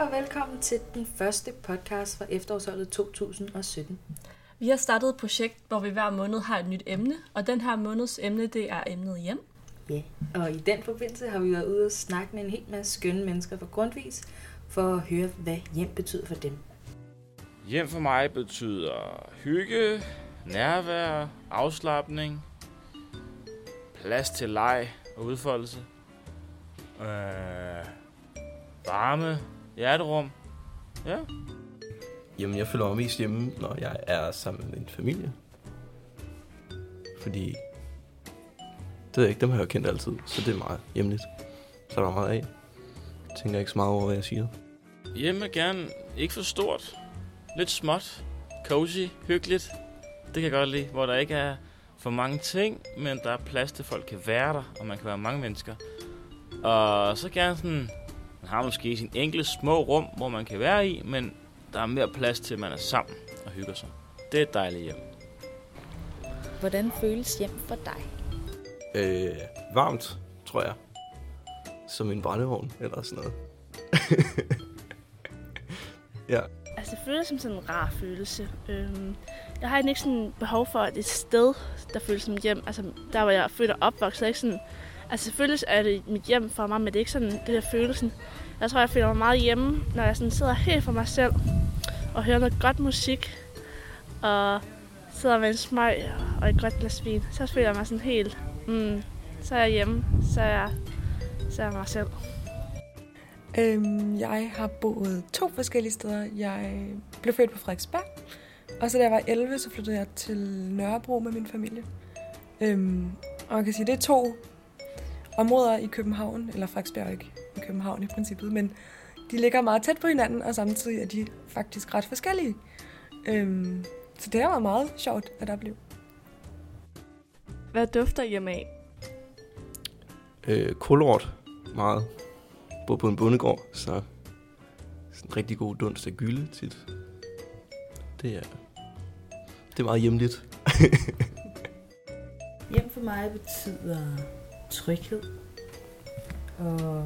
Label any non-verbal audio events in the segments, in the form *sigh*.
og velkommen til den første podcast fra efterårsholdet 2017. Vi har startet et projekt, hvor vi hver måned har et nyt emne, og den her måneds emne, det er emnet hjem. Ja, og i den forbindelse har vi været ude og snakke med en hel masse skønne mennesker fra Grundvis, for at høre, hvad hjem betyder for dem. Hjem for mig betyder hygge, nærvær, afslappning, plads til leg og udfoldelse, øh, varme, hjerterum. Ja. Jamen, jeg føler mig mest hjemme, når jeg er sammen med min familie. Fordi, det ved jeg ikke, dem har jeg jo kendt altid, så det er meget hjemligt. Så er der meget af. Jeg tænker ikke så meget over, hvad jeg siger. Hjemme er gerne ikke for stort. Lidt småt, cozy, hyggeligt. Det kan jeg godt lide, hvor der ikke er for mange ting, men der er plads til, at folk kan være der, og man kan være mange mennesker. Og så gerne sådan, man har måske sin enkelte små rum, hvor man kan være i, men der er mere plads til, at man er sammen og hygger sig. Det er et dejligt hjem. Hvordan føles hjem for dig? Øh, varmt, tror jeg. Som en brændeovn, eller sådan noget. *laughs* ja. Altså, det føles som sådan en rar følelse. Øhm, jeg har ikke sådan behov for et sted, der føles som hjem. Altså, der hvor jeg er født og opvokset, er ikke sådan... Altså, selvfølgelig er det mit hjem for mig, men det er ikke sådan det der følelsen. Jeg tror, jeg føler mig meget hjemme, når jeg sådan sidder helt for mig selv og hører noget godt musik og sidder med en smøg og et godt glas vin. Så føler jeg mig sådan helt, mm, så er jeg hjemme, så er jeg, så er jeg mig selv. Øhm, jeg har boet to forskellige steder. Jeg blev født på Frederiksberg, og så da jeg var 11, så flyttede jeg til Nørrebro med min familie. Øhm, og man kan sige, det er to områder i København, eller Frederiksberg ikke i København i princippet, men de ligger meget tæt på hinanden, og samtidig er de faktisk ret forskellige. Øhm, så det har været meget sjovt at opleve. Hvad dufter hjemme af? Øh, kulort, meget. Bor på en bondegård, så sådan en rigtig god dunst af gylde tit. Det er, det er meget hjemligt. *laughs* Hjem for mig betyder tryghed, og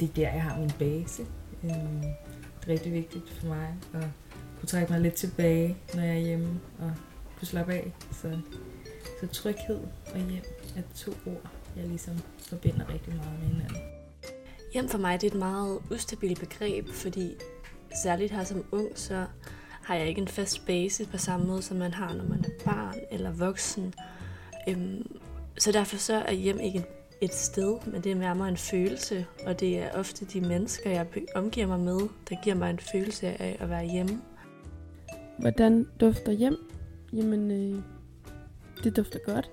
det er der, jeg har min base. Øhm, det er rigtig vigtigt for mig at kunne trække mig lidt tilbage, når jeg er hjemme, og kunne slappe af. Så, så tryghed og hjem er to ord, jeg ligesom forbinder rigtig meget med hinanden. Hjem for mig det er et meget ustabilt begreb, fordi særligt her som ung, så har jeg ikke en fast base på samme måde, som man har, når man er barn eller voksen. Øhm, så derfor så er hjem ikke et- et sted, men det er nærmere en følelse, og det er ofte de mennesker, jeg omgiver mig med, der giver mig en følelse af at være hjemme. Hvordan dufter hjem? Jamen, øh, det dufter godt.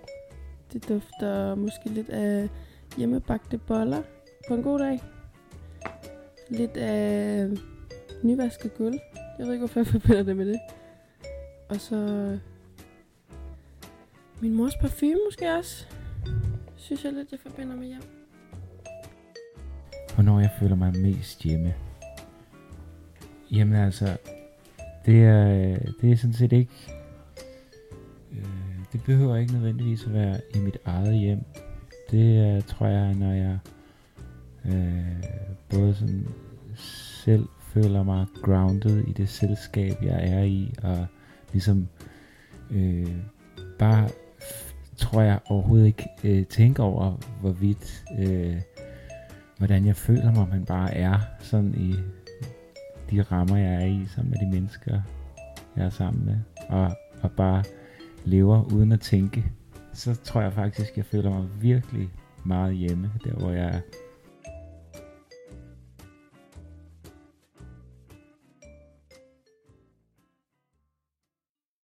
Det dufter måske lidt af hjemmebagte boller på en god dag. Lidt af nyvasket gulv. Jeg ved ikke, hvorfor jeg forbinder det med det. Og så min mors parfume måske også. Synes jeg lidt, jeg forbinder med hjem. Hvornår jeg føler mig mest hjemme? Jamen altså, det er, det er sådan set ikke... Øh, det behøver ikke nødvendigvis at være i mit eget hjem. Det er, tror jeg, når jeg øh, både sådan selv føler mig grounded i det selskab, jeg er i, og ligesom øh, bare tror jeg overhovedet ikke øh, tænker over, hvorvidt, øh, hvordan jeg føler mig, man bare er sådan i de rammer, jeg er i, sammen med de mennesker, jeg er sammen med, og, og bare lever uden at tænke, så tror jeg faktisk, jeg føler mig virkelig meget hjemme, der hvor jeg er.